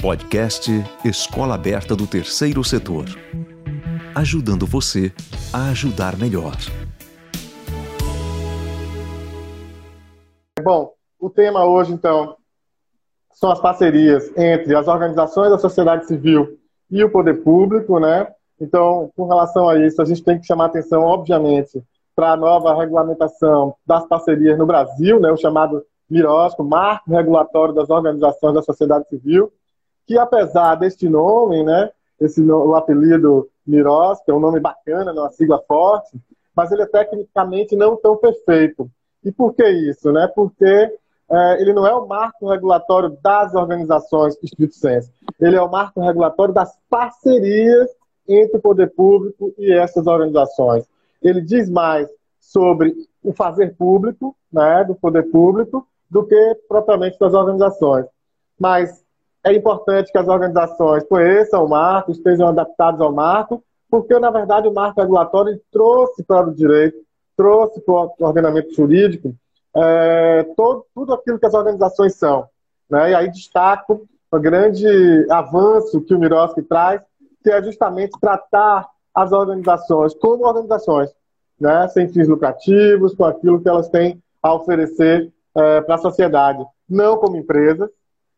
Podcast Escola Aberta do Terceiro Setor. Ajudando você a ajudar melhor. Bom, o tema hoje, então, são as parcerias entre as organizações da sociedade civil e o poder público, né? Então, com relação a isso, a gente tem que chamar atenção, obviamente, para a nova regulamentação das parcerias no Brasil, né? O chamado MIROSCO, Marco Regulatório das Organizações da Sociedade Civil, que apesar deste nome, né, esse, o apelido Miros, que é um nome bacana, né, uma sigla forte, mas ele é tecnicamente não tão perfeito. E por que isso? Né? Porque é, ele não é o marco regulatório das organizações estrito senso. Ele é o marco regulatório das parcerias entre o poder público e essas organizações. Ele diz mais sobre o fazer público, né, do poder público, do que propriamente das organizações. Mas é importante que as organizações conheçam o marco, estejam adaptados ao marco, porque, na verdade, o marco regulatório trouxe para o direito, trouxe para o ordenamento jurídico é, todo, tudo aquilo que as organizações são. Né? E aí destaco o grande avanço que o Miroski traz, que é justamente tratar as organizações como organizações, né? sem fins lucrativos, com aquilo que elas têm a oferecer é, para a sociedade, não como empresas,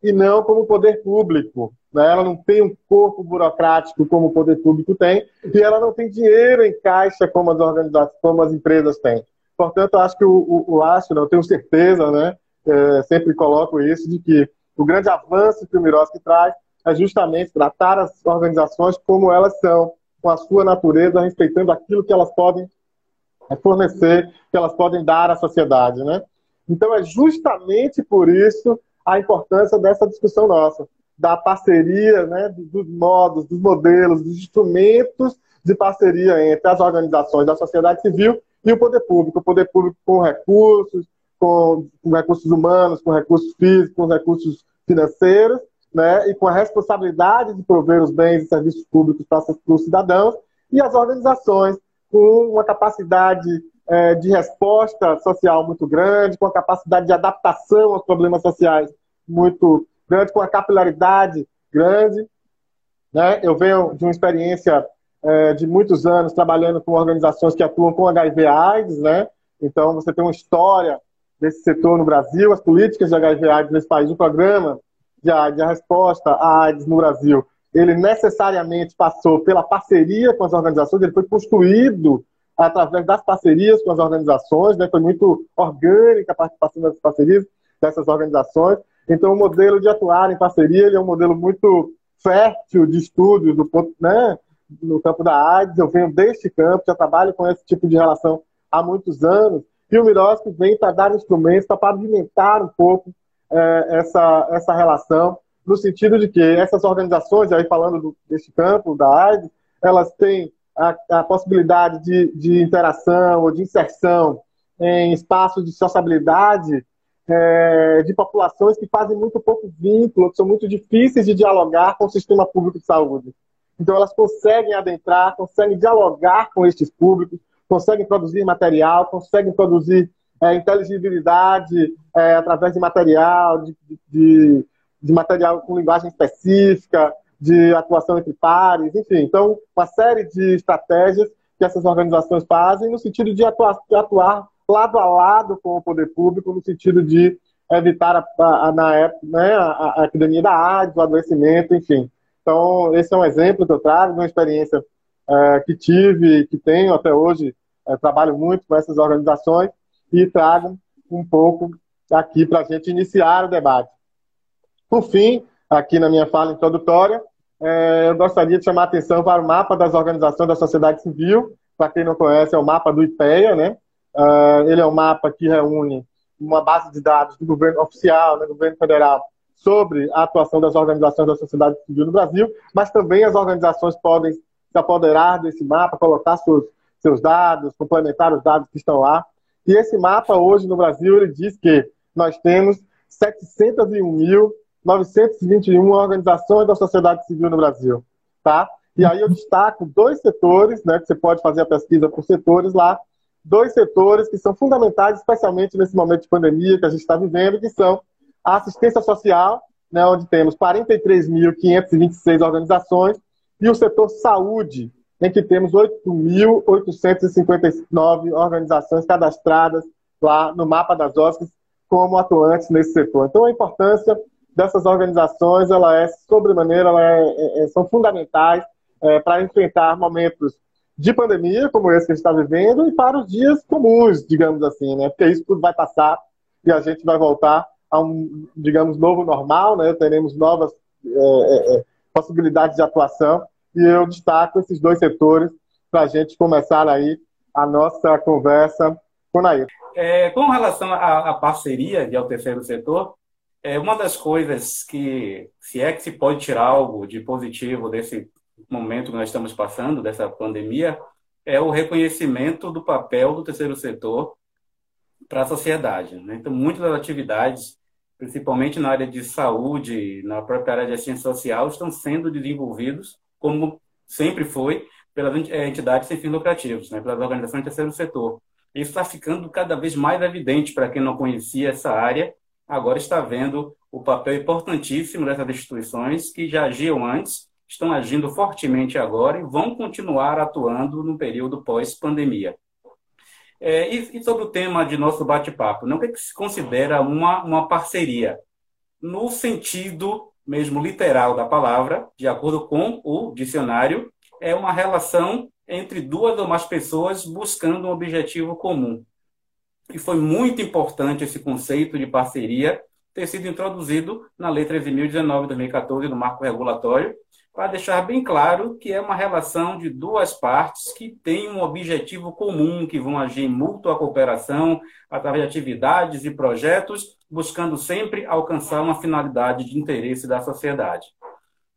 e não como poder público. Né? Ela não tem um corpo burocrático como o poder público tem e ela não tem dinheiro em caixa como as organizações, como as empresas têm. Portanto, acho que o, o, o acho, não tenho certeza, né? É, sempre coloco isso de que o grande avanço que o Miroski traz é justamente tratar as organizações como elas são, com a sua natureza, respeitando aquilo que elas podem fornecer, que elas podem dar à sociedade, né? Então é justamente por isso a importância dessa discussão nossa, da parceria, né, dos modos, dos modelos, dos instrumentos de parceria entre as organizações da sociedade civil e o poder público. O poder público com recursos, com, com recursos humanos, com recursos físicos, com recursos financeiros, né, e com a responsabilidade de prover os bens e serviços públicos para os cidadãos, e as organizações com uma capacidade é, de resposta social muito grande, com a capacidade de adaptação aos problemas sociais muito grande, com a capilaridade grande. Né? Eu venho de uma experiência é, de muitos anos trabalhando com organizações que atuam com HIV/AIDS, né? Então você tem uma história desse setor no Brasil, as políticas de HIV/AIDS nesse país, o programa de a resposta à AIDS no Brasil, ele necessariamente passou pela parceria com as organizações, ele foi construído através das parcerias com as organizações, né? foi muito orgânica a participação das parcerias dessas organizações. Então, o modelo de atuar em parceria é um modelo muito fértil de estudos do ponto, né, no campo da AIDS. Eu venho deste campo, já trabalho com esse tipo de relação há muitos anos. E o Miroski vem para dar instrumentos para pavimentar um pouco é, essa, essa relação, no sentido de que essas organizações, aí falando do, deste campo da AIDS, elas têm a, a possibilidade de, de interação ou de inserção em espaços de sociabilidade é, de populações que fazem muito pouco vínculo, que são muito difíceis de dialogar com o sistema público de saúde. Então, elas conseguem adentrar, conseguem dialogar com estes públicos, conseguem produzir material, conseguem produzir é, inteligibilidade é, através de material, de, de, de material com linguagem específica, de atuação entre pares, enfim. Então, uma série de estratégias que essas organizações fazem no sentido de atuar, de atuar lado a lado com o poder público, no sentido de evitar a, a, na época, né, a, a, epidemia da AIDS, o adoecimento, enfim. Então, esse é um exemplo que eu trago uma experiência é, que tive, que tenho até hoje, é, trabalho muito com essas organizações e trago um pouco aqui para a gente iniciar o debate. Por fim, aqui na minha fala introdutória, é, eu gostaria de chamar a atenção para o mapa das organizações da sociedade civil. Para quem não conhece, é o mapa do IPEA, né? Uh, ele é um mapa que reúne uma base de dados do governo oficial, né, do governo federal, sobre a atuação das organizações da sociedade civil no Brasil, mas também as organizações podem se apoderar desse mapa, colocar seus, seus dados, complementar os dados que estão lá. E esse mapa, hoje no Brasil, ele diz que nós temos 701.921 organizações da sociedade civil no Brasil. Tá? E aí eu destaco dois setores, né, que você pode fazer a pesquisa por setores lá, dois setores que são fundamentais, especialmente nesse momento de pandemia que a gente está vivendo, que são a assistência social, né, onde temos 43.526 organizações, e o setor saúde, em que temos 8.859 organizações cadastradas lá no mapa das OSCs como atuantes nesse setor. Então, a importância dessas organizações, ela é sobremaneira, ela é, é, é são fundamentais é, para enfrentar momentos de pandemia, como esse que a gente está vivendo, e para os dias comuns, digamos assim, né? Porque isso tudo vai passar e a gente vai voltar a um, digamos, novo normal, né? Teremos novas é, possibilidades de atuação e eu destaco esses dois setores para a gente começar aí a nossa conversa com Nair. É, com relação à, à, parceria de ao terceiro setor, é uma das coisas que, se é que se pode tirar algo de positivo desse momento que nós estamos passando, dessa pandemia, é o reconhecimento do papel do terceiro setor para a sociedade. Né? Então, muitas das atividades, principalmente na área de saúde, na própria área de assistência social, estão sendo desenvolvidos como sempre foi, pelas eh, entidades sem fins lucrativos, né, pelas organizações do terceiro setor. Isso está ficando cada vez mais evidente para quem não conhecia essa área, agora está vendo o papel importantíssimo dessas instituições que já agiam antes, estão agindo fortemente agora e vão continuar atuando no período pós-pandemia. É, e, e, sobre o tema de nosso bate-papo, não né, é que se considera uma, uma parceria? No sentido mesmo literal da palavra, de acordo com o dicionário, é uma relação entre duas ou mais pessoas buscando um objetivo comum. E foi muito importante esse conceito de parceria ter sido introduzido na Lei 13.019 de 2014 do Marco Regulatório, para deixar bem claro que é uma relação de duas partes que têm um objetivo comum, que vão agir em mútua cooperação, através de atividades e projetos, buscando sempre alcançar uma finalidade de interesse da sociedade.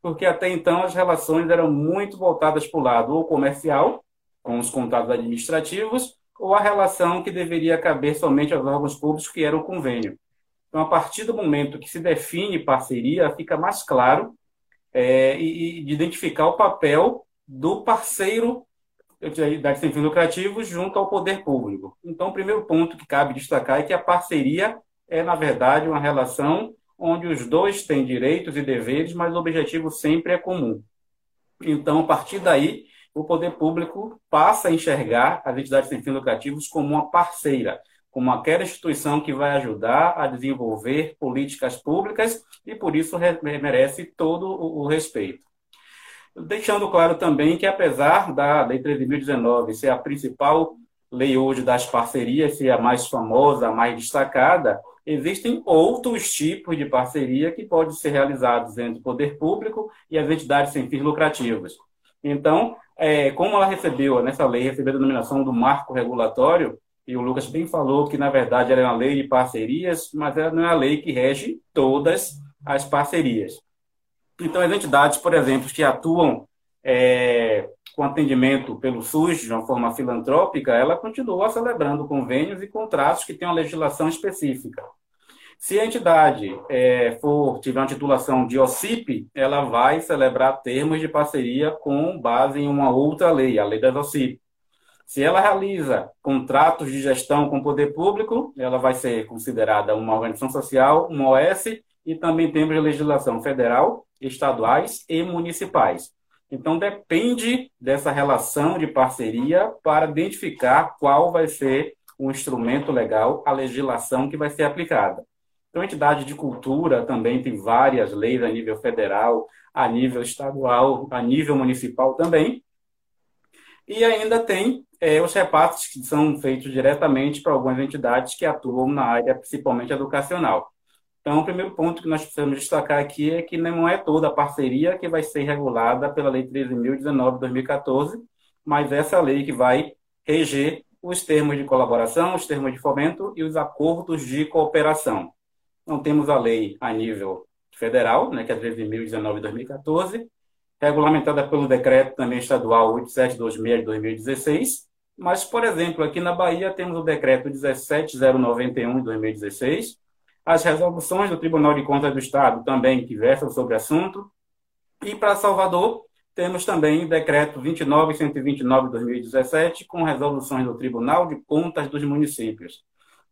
Porque até então as relações eram muito voltadas para o lado ou comercial, com os contratos administrativos, ou a relação que deveria caber somente aos órgãos públicos, que era o convênio. Então, a partir do momento que se define parceria, fica mais claro é, e, de identificar o papel do parceiro da sem fins lucrativos junto ao poder público. Então, o primeiro ponto que cabe destacar é que a parceria é, na verdade, uma relação onde os dois têm direitos e deveres, mas o objetivo sempre é comum. Então, a partir daí, o poder público passa a enxergar as entidades sem fins lucrativos como uma parceira, como aquela instituição que vai ajudar a desenvolver políticas públicas e, por isso, merece todo o respeito. Deixando claro também que, apesar da Lei 13.019 ser a principal lei hoje das parcerias, ser a mais famosa, a mais destacada, existem outros tipos de parceria que podem ser realizados entre o poder público e as entidades sem fins lucrativos. Então, é, como ela recebeu, nessa lei, recebeu a denominação do marco regulatório, e o Lucas bem falou que, na verdade, ela é uma lei de parcerias, mas ela não é a lei que rege todas as parcerias. Então, as entidades, por exemplo, que atuam é, com atendimento pelo SUS de uma forma filantrópica, ela continua celebrando convênios e contratos que têm uma legislação específica. Se a entidade é, for tiver uma titulação de OCIP, ela vai celebrar termos de parceria com base em uma outra lei, a lei das OCIP. Se ela realiza contratos de gestão com o poder público, ela vai ser considerada uma organização social, uma OS, e também temos legislação federal, estaduais e municipais. Então, depende dessa relação de parceria para identificar qual vai ser o instrumento legal, a legislação que vai ser aplicada. Então, a entidade de cultura também tem várias leis a nível federal, a nível estadual, a nível municipal também. E ainda tem é, os repartos que são feitos diretamente para algumas entidades que atuam na área, principalmente educacional. Então, o primeiro ponto que nós precisamos destacar aqui é que não é toda a parceria que vai ser regulada pela Lei 13.019 de 2014, mas essa lei que vai reger os termos de colaboração, os termos de fomento e os acordos de cooperação. Então, temos a lei a nível federal, né, que é 13.019 de 2014, regulamentada pelo decreto também estadual 8726 de 2016, mas, por exemplo, aqui na Bahia temos o decreto 17091 de 2016, as resoluções do Tribunal de Contas do Estado também que versam sobre o assunto, e para Salvador temos também o decreto 29129 de 2017, com resoluções do Tribunal de Contas dos Municípios.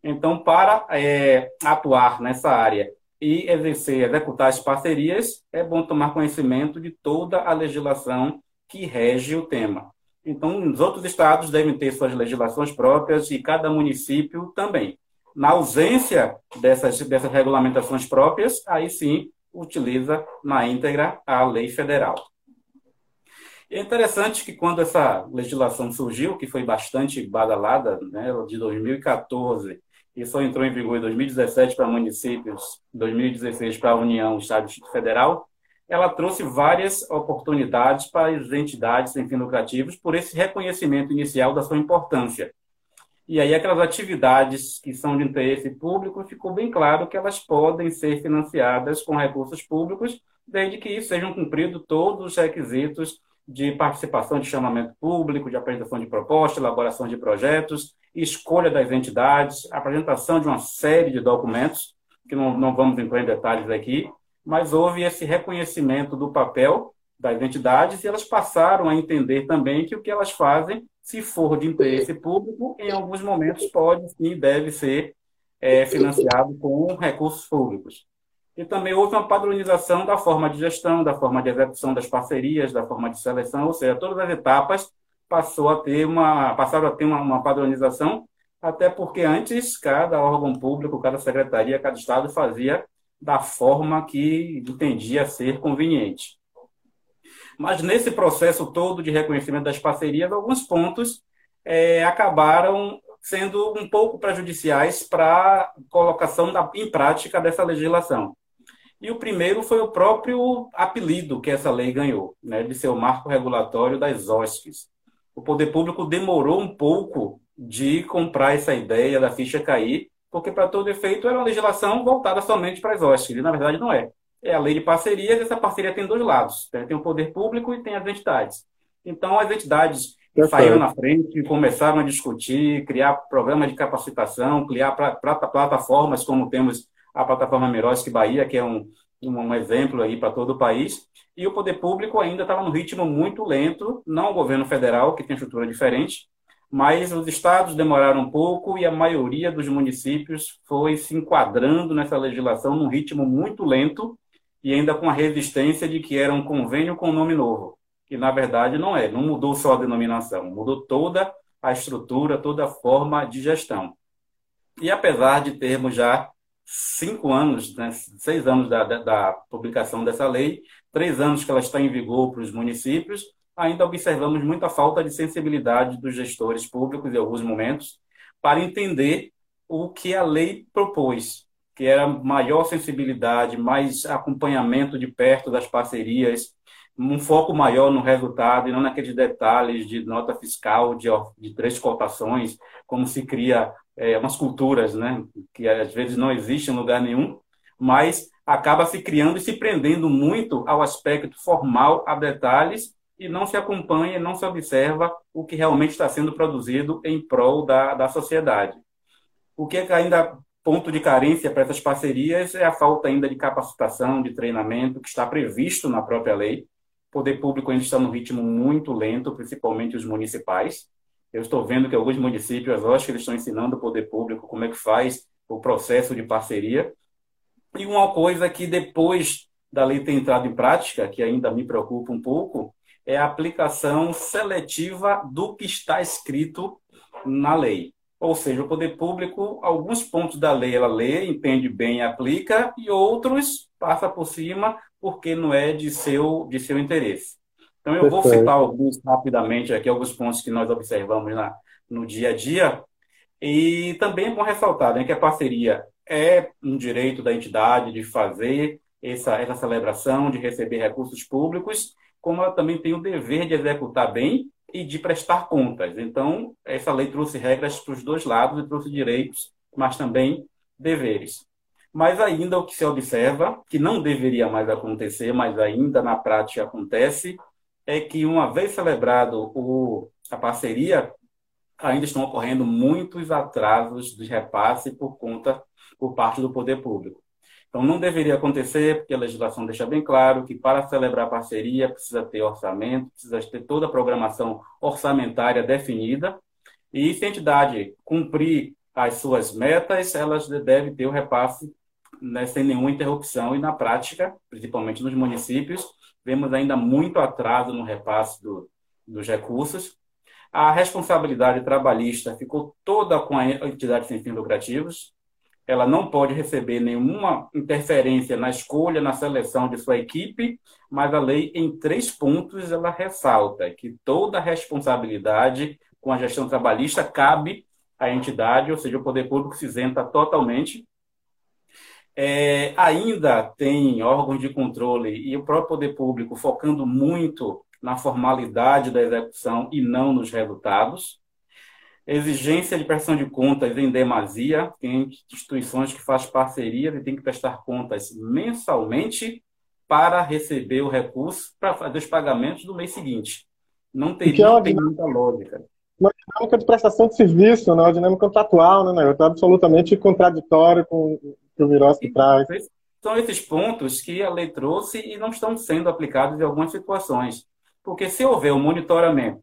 Então, para é, atuar nessa área e exercer, executar as parcerias, é bom tomar conhecimento de toda a legislação que rege o tema. Então, os outros estados devem ter suas legislações próprias e cada município também. Na ausência dessas, dessas regulamentações próprias, aí sim utiliza na íntegra a lei federal. É interessante que quando essa legislação surgiu, que foi bastante badalada, né, de 2014, e só entrou em vigor em 2017 para municípios, 2016 para a União, Estado e Distrito Federal, ela trouxe várias oportunidades para as entidades sem fins lucrativos por esse reconhecimento inicial da sua importância. E aí aquelas atividades que são de interesse público, ficou bem claro que elas podem ser financiadas com recursos públicos, desde que sejam cumpridos todos os requisitos de participação de chamamento público, de apresentação de proposta, elaboração de projetos, escolha das entidades, apresentação de uma série de documentos, que não, não vamos entrar em detalhes aqui, mas houve esse reconhecimento do papel das entidades e elas passaram a entender também que o que elas fazem, se for de interesse público, em alguns momentos pode e deve ser é, financiado com recursos públicos. E também houve uma padronização da forma de gestão, da forma de execução das parcerias, da forma de seleção, ou seja, todas as etapas passou a ter uma, passaram a ter uma, uma padronização, até porque antes cada órgão público, cada secretaria, cada estado fazia da forma que entendia ser conveniente. Mas nesse processo todo de reconhecimento das parcerias, alguns pontos é, acabaram sendo um pouco prejudiciais para a colocação da, em prática dessa legislação. E o primeiro foi o próprio apelido que essa lei ganhou, né, de ser o marco regulatório das OSCs. O poder público demorou um pouco de comprar essa ideia da ficha cair, porque para todo efeito era uma legislação voltada somente para as OSCs, e na verdade não é. É a lei de parcerias, e essa parceria tem dois lados, né? tem o poder público e tem as entidades. Então, as entidades que saíram na frente, começaram a discutir, criar programas de capacitação, criar plataformas como temos a plataforma Miroski Bahia, que é um, um exemplo aí para todo o país, e o poder público ainda estava no ritmo muito lento, não o governo federal, que tem estrutura diferente, mas os estados demoraram um pouco e a maioria dos municípios foi se enquadrando nessa legislação num ritmo muito lento e ainda com a resistência de que era um convênio com nome novo, que na verdade não é, não mudou só a denominação, mudou toda a estrutura, toda a forma de gestão. E apesar de termos já cinco anos, né, seis anos da, da, da, publicação dessa lei, três anos que ela está em vigor para os municípios, ainda observamos muita falta de sensibilidade dos gestores públicos em alguns momentos para entender o que a lei propôs, que era maior sensibilidade, mais acompanhamento de perto das parcerias, um foco maior no resultado e não naqueles detalhes de nota fiscal, de, de três cotações, como se cria é, umas culturas, né, que às vezes não existem em lugar nenhum, mas acaba se criando e se prendendo muito ao aspecto formal, a detalhes, e não se acompanha, não se observa o que realmente está sendo produzido em prol da, da sociedade. O que é ainda ponto de carência para essas parcerias é a falta ainda de capacitação, de treinamento, que está previsto na própria lei. O poder público ainda está num ritmo muito lento, principalmente os municipais. Eu estou vendo que alguns municípios, eu acho que eles estão ensinando o poder público como é que faz o processo de parceria. E uma coisa que depois da lei ter entrado em prática, que ainda me preocupa um pouco, é a aplicação seletiva do que está escrito na lei. Ou seja, o poder público, alguns pontos da lei ela lê, entende bem e aplica, e outros passa por cima porque não é de seu, de seu interesse. Então, eu vou citar alguns rapidamente aqui, alguns pontos que nós observamos na, no dia a dia. E também é bom ressaltar né, que a parceria é um direito da entidade de fazer essa, essa celebração, de receber recursos públicos, como ela também tem o dever de executar bem e de prestar contas. Então, essa lei trouxe regras para os dois lados e trouxe direitos, mas também deveres. Mas ainda o que se observa, que não deveria mais acontecer, mas ainda na prática acontece, é que, uma vez celebrado o, a parceria, ainda estão ocorrendo muitos atrasos de repasse por conta, por parte do poder público. Então, não deveria acontecer, porque a legislação deixa bem claro que para celebrar parceria precisa ter orçamento, precisa ter toda a programação orçamentária definida, e se a entidade cumprir as suas metas, elas devem ter o repasse né, sem nenhuma interrupção, e na prática, principalmente nos municípios, vemos ainda muito atraso no repasse do, dos recursos. A responsabilidade trabalhista ficou toda com a entidade sem fins lucrativos. Ela não pode receber nenhuma interferência na escolha, na seleção de sua equipe, mas a lei, em três pontos, ela ressalta que toda a responsabilidade com a gestão trabalhista cabe à entidade, ou seja, o poder público se isenta totalmente. É, ainda tem órgãos de controle e o próprio poder público focando muito na formalidade da execução e não nos resultados. Exigência de prestação de contas em demasia, tem instituições que fazem parcerias e tem que prestar contas mensalmente para receber o recurso para fazer os pagamentos do mês seguinte. Não tem, é tem muita lógica. Uma dinâmica de prestação de serviço, né? uma dinâmica contratual, né, Está absolutamente contraditório com que o Miroski traz. São esses pontos que a lei trouxe e não estão sendo aplicados em algumas situações. Porque se houver o um monitoramento,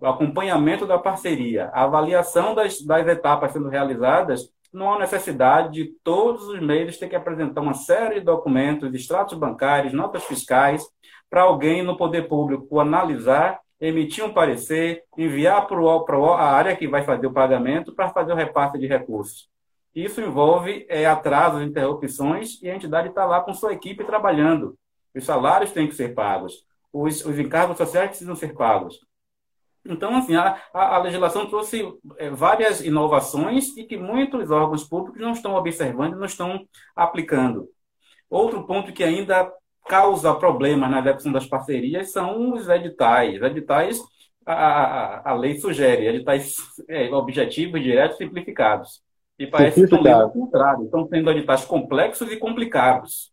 o acompanhamento da parceria, a avaliação das, das etapas sendo realizadas, não há necessidade de todos os meses ter que apresentar uma série de documentos, extratos bancários, notas fiscais, para alguém no poder público analisar, emitir um parecer, enviar para a área que vai fazer o pagamento para fazer o repasse de recursos. Isso envolve é, atrasos, interrupções, e a entidade está lá com sua equipe trabalhando. Os salários têm que ser pagos os, os encargos sociais precisam ser pagos. Então, assim, a, a, legislação trouxe é, várias inovações e que muitos órgãos públicos não estão observando não estão aplicando. Outro ponto que ainda causa problemas na execução das parcerias são os editais. Editais, a, a, a lei sugere, editais é, objetivos, diretos, simplificados. E parece que estão lendo ao contrário. Estão sendo editais complexos e complicados.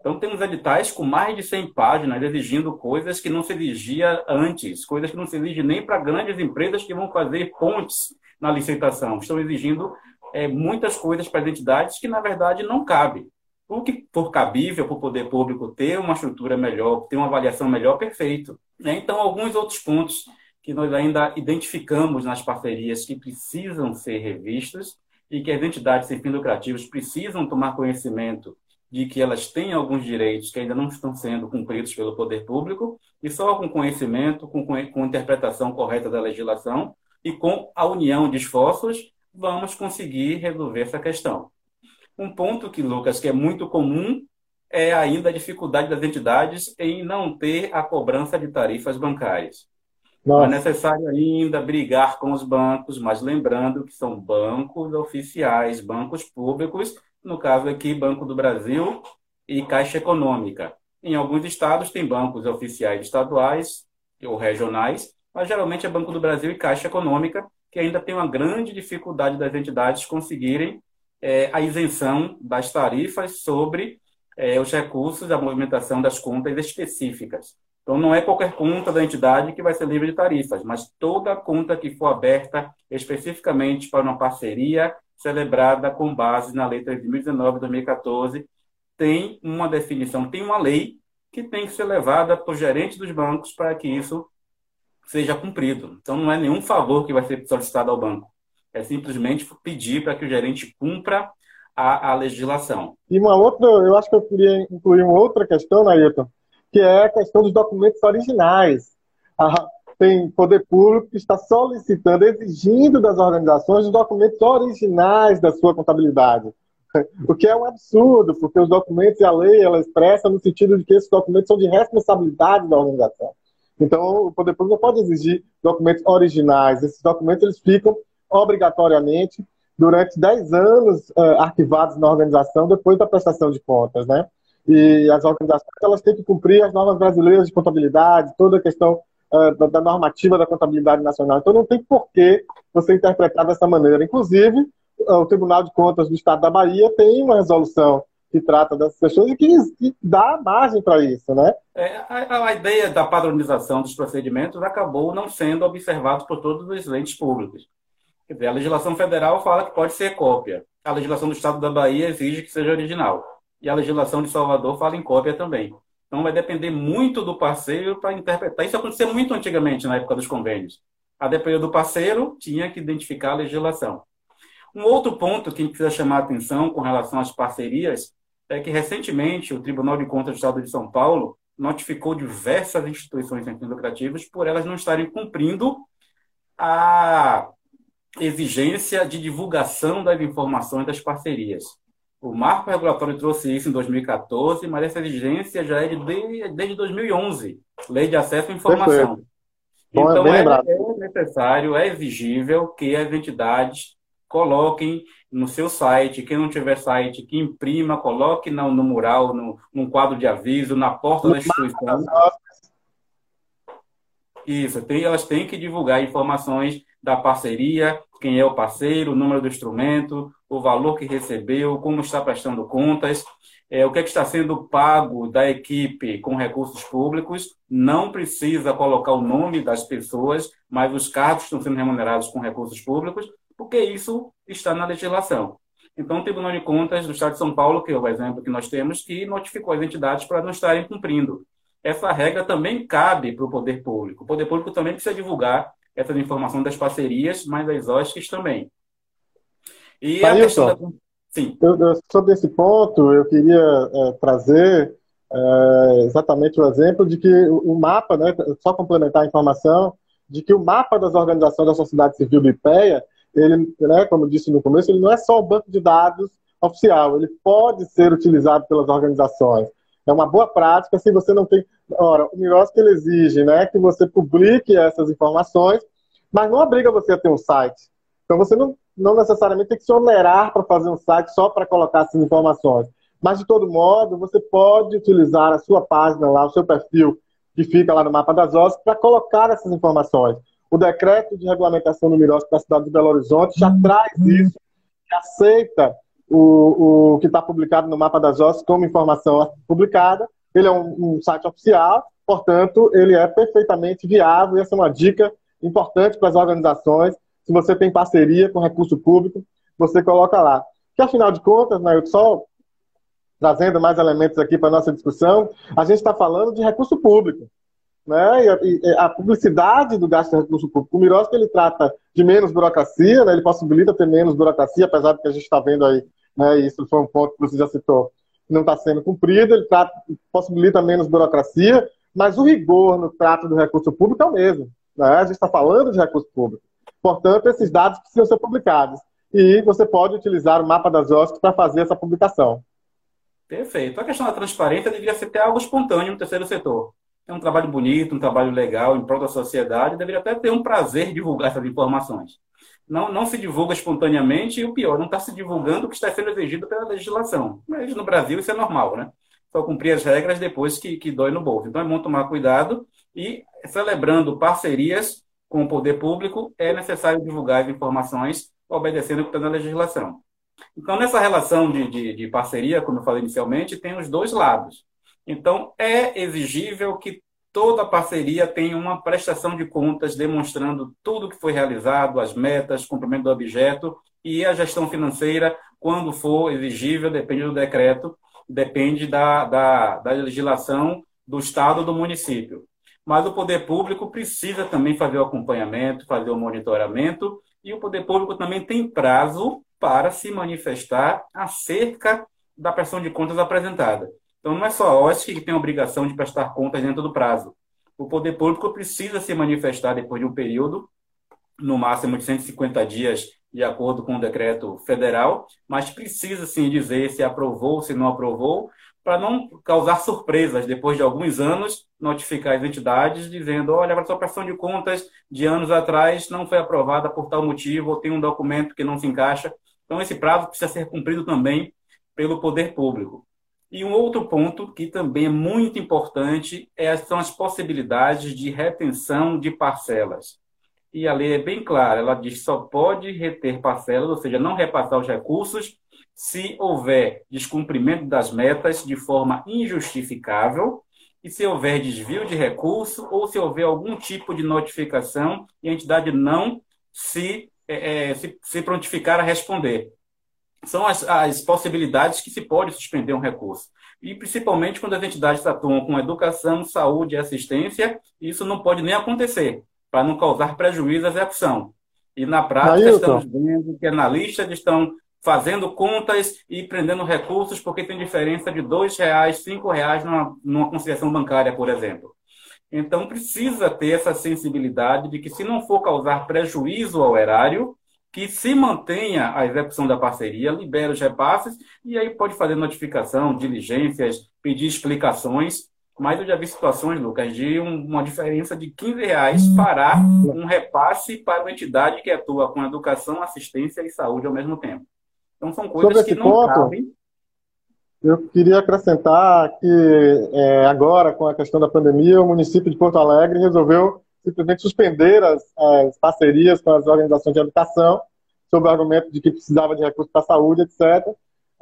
Então, temos editais com mais de 100 páginas exigindo coisas que não se exigia antes, coisas que não se exigem nem para grandes empresas que vão fazer pontes na licitação. Estão exigindo é, muitas coisas para as entidades que, na verdade, não cabem. O que for cabível para o poder público ter uma estrutura melhor, ter uma avaliação melhor, perfeito. Né? Então, alguns outros pontos que nós ainda identificamos nas parcerias que precisam ser revistos e que as entidades sem fins lucrativos precisam tomar conhecimento de que elas têm alguns direitos que ainda não estão sendo cumpridos pelo poder público, e só com conhecimento, com, com interpretação correta da legislação e com a união de esforços, vamos conseguir resolver essa questão. Um ponto que, Lucas, que é muito comum é ainda a dificuldade das entidades em não ter a cobrança de tarifas bancárias. Não é necessário ainda brigar com os bancos, mas lembrando que são bancos oficiais, bancos públicos, no caso aqui, Banco do Brasil e Caixa Econômica. Em alguns estados tem bancos oficiais estaduais ou regionais, mas geralmente é Banco do Brasil e Caixa Econômica, que ainda tem uma grande dificuldade das entidades conseguirem é, a isenção das tarifas sobre é, os recursos da movimentação das contas específicas. Então, não é qualquer conta da entidade que vai ser livre de tarifas, mas toda conta que for aberta especificamente para uma parceria celebrada com base na Lei 3.019 2014, tem uma definição, tem uma lei que tem que ser levada para o gerente dos bancos para que isso seja cumprido. Então, não é nenhum favor que vai ser solicitado ao banco. É simplesmente pedir para que o gerente cumpra a, a legislação. E uma outra, eu acho que eu queria incluir uma outra questão, Nailton, que é a questão dos documentos originais. A, tem poder público que está solicitando, exigindo das organizações os documentos originais da sua contabilidade. O que é um absurdo, porque os documentos e a lei ela expressa no sentido de que esses documentos são de responsabilidade da organização. Então, o poder público não pode exigir documentos originais. Esses documentos eles ficam obrigatoriamente durante 10 anos uh, arquivados na organização depois da prestação de contas, né? E as organizações elas têm que cumprir as normas brasileiras de contabilidade, toda a questão uh, da, da, normativa da contabilidade nacional. Então não tem por que você interpretar dessa maneira. Inclusive, uh, o Tribunal de Contas do Estado da Bahia tem uma resolução que trata dessas questões e que, que dá margem para isso, né? É, a, a, ideia da padronização dos procedimentos acabou não sendo observada por todos os entes públicos. A legislação federal fala que pode ser cópia. A legislação do Estado da Bahia exige que seja original. E a legislação de Salvador fala em cópia também. Então vai depender muito do parceiro para interpretar. Isso acontecia muito antigamente, na época dos convênios. A depender do parceiro, tinha que identificar a legislação. Um outro ponto que precisa chamar a atenção com relação às parcerias é que recentemente o Tribunal de Contas do Estado de São Paulo notificou diversas instituições sem fins lucrativos por elas não estarem cumprindo a exigência de divulgação das informações das parcerias. O marco regulatório trouxe isso em 2014, mas essa exigência já é de, desde 2011, Lei de Acesso à Informação. Perfeito. Então, é, é necessário, é exigível que as entidades coloquem no seu site, quem não tiver site, que imprima, coloque no, no mural, no, num quadro de aviso, na porta da instituição. Isso, tem, elas têm que divulgar informações da parceria, quem é o parceiro, o número do instrumento, o valor que recebeu, como está prestando contas, é, o que, é que está sendo pago da equipe com recursos públicos. Não precisa colocar o nome das pessoas, mas os cargos estão sendo remunerados com recursos públicos, porque isso está na legislação. Então, o Tribunal de Contas do Estado de São Paulo, que é o exemplo que nós temos, que notificou as entidades para não estarem cumprindo. Essa regra também cabe para o poder público. O poder público também precisa divulgar essa informação das parcerias, mas das OSCs também. E a questão da... Sim. Eu, eu, sobre esse ponto, eu queria é, trazer é, exatamente o exemplo de que o, o mapa, né, só complementar a informação, de que o mapa das organizações da sociedade civil do IPEA, ele, né, como eu disse no começo, ele não é só um banco de dados oficial, ele pode ser utilizado pelas organizações. É uma boa prática se você não tem. Ora, o MIROSC ele exige né, que você publique essas informações, mas não obriga você a ter um site. Então você não, não necessariamente tem que se onerar para fazer um site só para colocar essas informações. Mas, de todo modo, você pode utilizar a sua página lá, o seu perfil, que fica lá no mapa das OSCs, para colocar essas informações. O decreto de regulamentação do MIROSC da cidade de Belo Horizonte já traz isso, que aceita o, o que está publicado no mapa das OSCs como informação publicada. Ele é um, um, site oficial, portanto, ele é perfeitamente viável e essa é uma dica importante para as organizações. Se você tem parceria com recurso público, você coloca lá. Que afinal de contas, né, só trazendo mais elementos aqui para nossa discussão, a gente está falando de recurso público. Né? E a, e a, publicidade do gasto de recurso público. O Miroski, ele trata de menos burocracia, né? ele possibilita ter menos burocracia, apesar de que a gente está vendo aí né, isso foi um ponto que você já citou, não está sendo cumprido, ele trata, possibilita menos burocracia, mas o rigor no trato do recurso público é o mesmo. Né? A gente está falando de recurso público. Portanto, esses dados precisam ser publicados. E você pode utilizar o mapa das OSCs para fazer essa publicação. Perfeito. A questão da transparência deveria ser até algo espontâneo no terceiro setor. É um trabalho bonito, um trabalho legal, em prol da sociedade, deveria até ter um prazer divulgar essas informações não, não se divulga espontaneamente e o pior, não está se divulgando o que está sendo exigido pela legislação. Mas no Brasil isso é normal, né? Só cumprir as regras depois que, que dói no bolso. Então é bom tomar cuidado e, celebrando parcerias com o poder público, é necessário divulgar as informações obedecendo o que está na legislação. Então, nessa relação de, de, de parceria, como eu falei inicialmente, tem os dois lados. Então, é exigível que toda parceria tem uma prestação de contas demonstrando tudo que foi realizado, as metas, cumprimento do objeto e a gestão financeira, quando for exigível, depende do decreto, depende da, da, da legislação do Estado ou do município. Mas o poder público precisa também fazer o acompanhamento, fazer o monitoramento, e o poder público também tem prazo para se manifestar acerca da prestação de contas apresentada. Então, não é só a OSC que tem a obrigação de prestar contas dentro do prazo. O poder público precisa se manifestar depois de um período, no máximo de 150 dias, de acordo com o decreto federal, mas precisa sim dizer se aprovou, se não aprovou, para não causar surpresas depois de alguns anos, notificar as entidades dizendo: olha, a sua prestação de contas de anos atrás não foi aprovada por tal motivo, ou tem um documento que não se encaixa. Então, esse prazo precisa ser cumprido também pelo poder público. E um outro ponto que também é muito importante é, são as possibilidades de retenção de parcelas. E a lei é bem clara, ela diz que só pode reter parcelas, ou seja, não repassar os recursos, se houver descumprimento das metas de forma injustificável e se houver desvio de recurso ou se houver algum tipo de notificação e a entidade não se, é, se, se prontificar a responder são as, as possibilidades que se pode suspender um recurso. E principalmente quando as entidades atuam com educação, saúde e assistência, isso não pode nem acontecer, para não causar prejuízo à execução. E na prática, estamos vendo que analistas estão fazendo contas e prendendo recursos porque tem diferença de R$ reais, R$ reais numa, numa conciliação bancária, por exemplo. Então, precisa ter essa sensibilidade de que, se não for causar prejuízo ao erário, que se mantenha a execução da parceria, libere os repasses e aí pode fazer notificação, diligências, pedir explicações. Mas eu já vi situações, Lucas, de uma diferença de 15 reais parar um repasse para uma entidade que atua com educação, assistência e saúde ao mesmo tempo. Então são coisas que não ponto, cabem. Eu queria acrescentar que é, agora, com a questão da pandemia, o município de Porto Alegre resolveu simplesmente suspender as, as parcerias com as organizações de educação, sob o argumento de que precisava de recursos para a saúde, etc.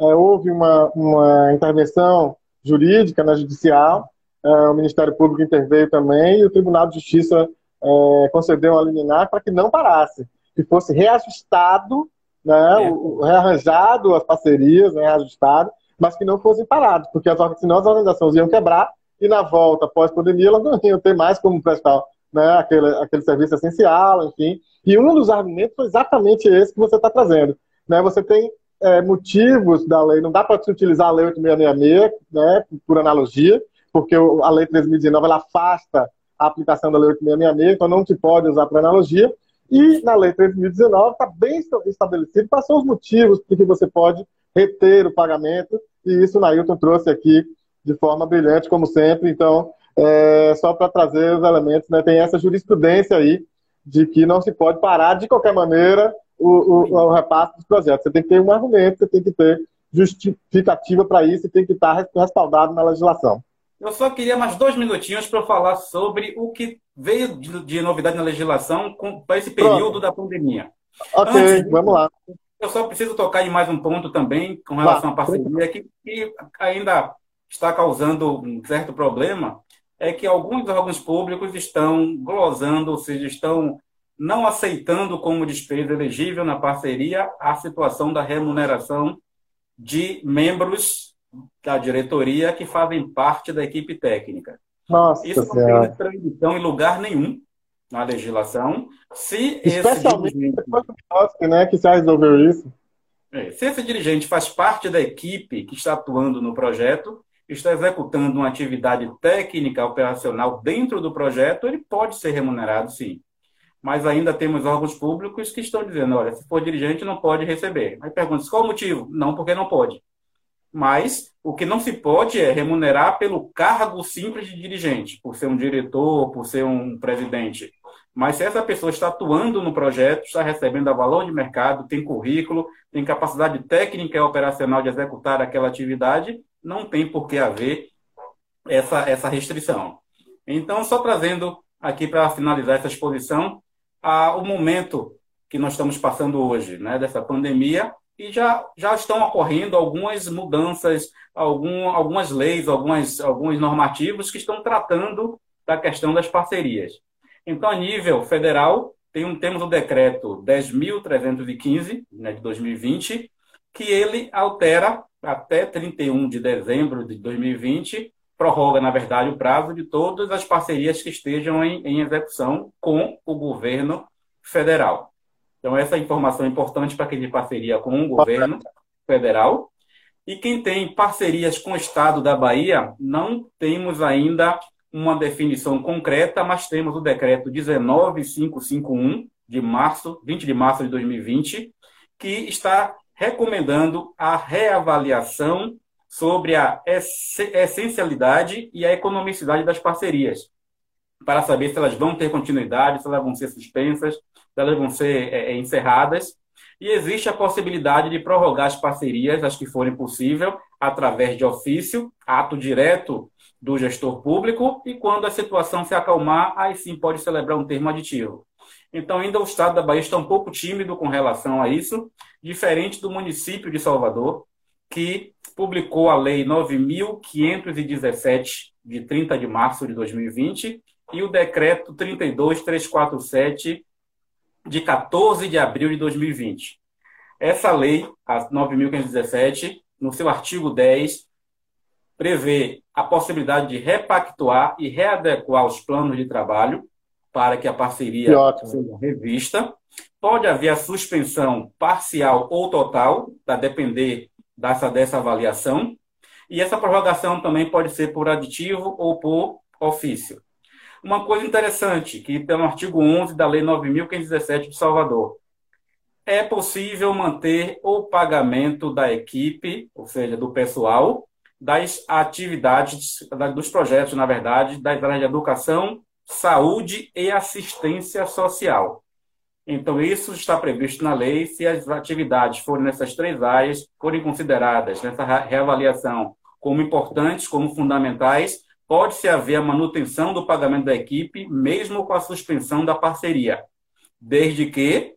É, houve uma, uma intervenção jurídica na judicial, é, o Ministério Público interveio também, e o Tribunal de Justiça é, concedeu uma liminar para que não parasse, que fosse reajustado né, é. o, rearranjado as parcerias, né, reajustado, mas que não fossem parados, porque as, senão as organizações iam quebrar e na volta, pós-pandemia, elas não iam ter mais como prestar né, aquele, aquele serviço essencial, enfim. E um dos argumentos foi exatamente esse que você está trazendo. Né? Você tem é, motivos da lei, não dá para se utilizar a lei 8666, né, por analogia, porque a lei 3.019 ela afasta a aplicação da lei 8666, então não se pode usar por analogia, e na Lei 3.019 está bem estabelecido quais são os motivos por que você pode reter o pagamento, e isso o Nailton trouxe aqui de forma brilhante, como sempre. Então, é, só para trazer os elementos, né, tem essa jurisprudência aí de que não se pode parar de qualquer maneira o, o, o repasse dos projetos. Você tem que ter um argumento, você tem que ter justificativa para isso e tem que estar respaldado na legislação. Eu só queria mais dois minutinhos para falar sobre o que veio de, de novidade na legislação para esse período Pronto. da pandemia. Ok, Antes, vamos lá. Eu só preciso tocar em mais um ponto também com relação à parceria que, que ainda está causando um certo problema, é que alguns órgãos públicos estão glosando, ou seja, estão não aceitando como despesa elegível na parceria a situação da remuneração de membros da diretoria que fazem parte da equipe técnica. Nossa Isso não tem proibição em lugar nenhum na legislação. Se Especialmente dirigente... depois do né, que já resolveu isso. É, se esse dirigente faz parte da equipe que está atuando no projeto, está executando uma atividade técnica operacional dentro do projeto, ele pode ser remunerado, sim. Mas ainda temos órgãos públicos que estão dizendo, olha, se for dirigente, não pode receber. Aí pergunta, qual o motivo? Não, porque não pode mas o que não se pode é remunerar pelo cargo simples de dirigente, por ser um diretor, por ser um presidente. Mas se essa pessoa está atuando no projeto, está recebendo a valor de mercado, tem currículo, tem capacidade técnica e operacional de executar aquela atividade, não tem por que haver essa, essa restrição. Então, só trazendo aqui para finalizar essa exposição, a, o momento que nós estamos passando hoje, né, dessa pandemia, e já, já estão ocorrendo algumas mudanças, algum, algumas leis, algumas, alguns normativos que estão tratando da questão das parcerias. Então, a nível federal, tem um, temos o decreto 10.315, né, de 2020, que ele altera até 31 de dezembro de 2020, prorroga, na verdade, o prazo de todas as parcerias que estejam em, em execução com o governo federal. Então, essa informação é importante para quem tem parceria com o governo federal. E quem tem parcerias com o Estado da Bahia, não temos ainda uma definição concreta, mas temos o decreto 19551 de março, 20 de março de 2020, que está recomendando a reavaliação sobre a essencialidade e a economicidade das parcerias, para saber se elas vão ter continuidade, se elas vão ser suspensas, elas vão ser é, é, encerradas. E existe a possibilidade de prorrogar as parcerias, as que forem possível, através de ofício, ato direto do gestor público, e quando a situação se acalmar, aí sim pode celebrar um termo aditivo. Então, ainda o Estado da Bahia está um pouco tímido com relação a isso, diferente do município de Salvador, que publicou a Lei 9.517, de 30 de março de 2020, e o Decreto 32347, de 14 de abril de 2020. Essa lei, a 9.517, no seu artigo 10, prevê a possibilidade de repactuar e readequar os planos de trabalho para que a parceria seja revista. Pode haver a suspensão parcial ou total, a depender dessa, dessa avaliação. E essa prorrogação também pode ser por aditivo ou por ofício. Uma coisa interessante, que está no artigo 11 da Lei 9.517 de Salvador. É possível manter o pagamento da equipe, ou seja, do pessoal, das atividades, dos projetos, na verdade, das áreas de educação, saúde e assistência social. Então, isso está previsto na lei. Se as atividades forem nessas três áreas, forem consideradas nessa reavaliação como importantes, como fundamentais, pode-se haver a manutenção do pagamento da equipe, mesmo com a suspensão da parceria, desde que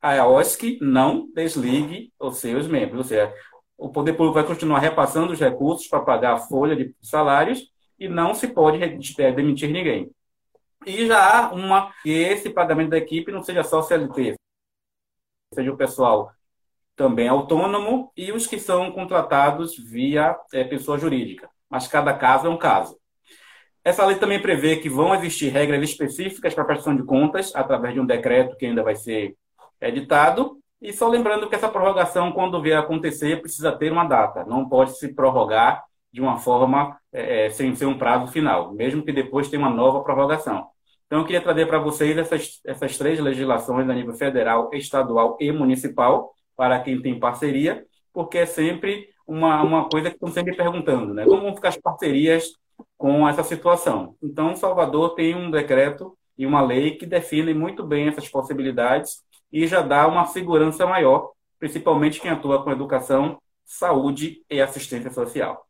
a OSC não desligue os seus membros. Ou seja, o poder público vai continuar repassando os recursos para pagar a folha de salários e não se pode demitir ninguém. E já há uma que esse pagamento da equipe não seja só CLT, seja o pessoal também autônomo e os que são contratados via é, pessoa jurídica. Mas cada caso é um caso. Essa lei também prevê que vão existir regras específicas para a prestação de contas, através de um decreto que ainda vai ser editado. E só lembrando que essa prorrogação, quando vier acontecer, precisa ter uma data. Não pode se prorrogar de uma forma é sem ser um prazo final, mesmo que depois tenha uma nova prorrogação. Então, eu queria trazer para vocês essas, essas três legislações a nível federal, estadual e municipal, para quem tem parceria, porque é sempre uma, uma coisa que estão sempre perguntando, né? Como vão ficar as parcerias com essa situação. Então, Salvador tem um decreto e uma lei que definem muito bem essas possibilidades e já dá uma segurança maior, principalmente quem atua com educação, saúde e assistência social.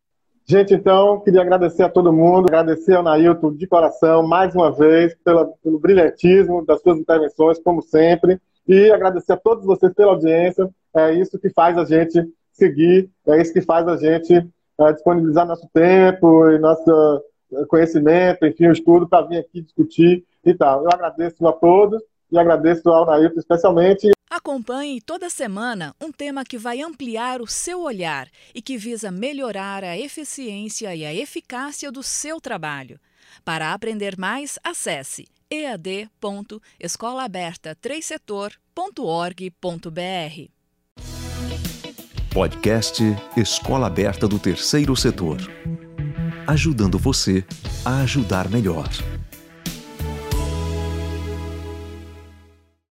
Gente, então, queria agradecer a todo mundo, agradecer ao Nailton de coração, mais uma vez, pelo brilhantismo das suas intervenções, como sempre, e agradecer a todos vocês pela audiência. É isso que faz a gente seguir, é isso que faz a gente uh, disponibilizar nosso tempo e nosso eh, conhecimento, enfim, o estudo para vir aqui discutir e tal. Eu agradeço a todos e agradeço ao Nailton especialmente. Acompanhe toda semana um tema que vai ampliar o seu olhar e que visa melhorar a eficiência e a eficácia do seu trabalho. Para aprender mais, acesse ead.escolaberta3setor.org.br. Podcast Escola Aberta do Terceiro Setor. Ajudando você a ajudar melhor.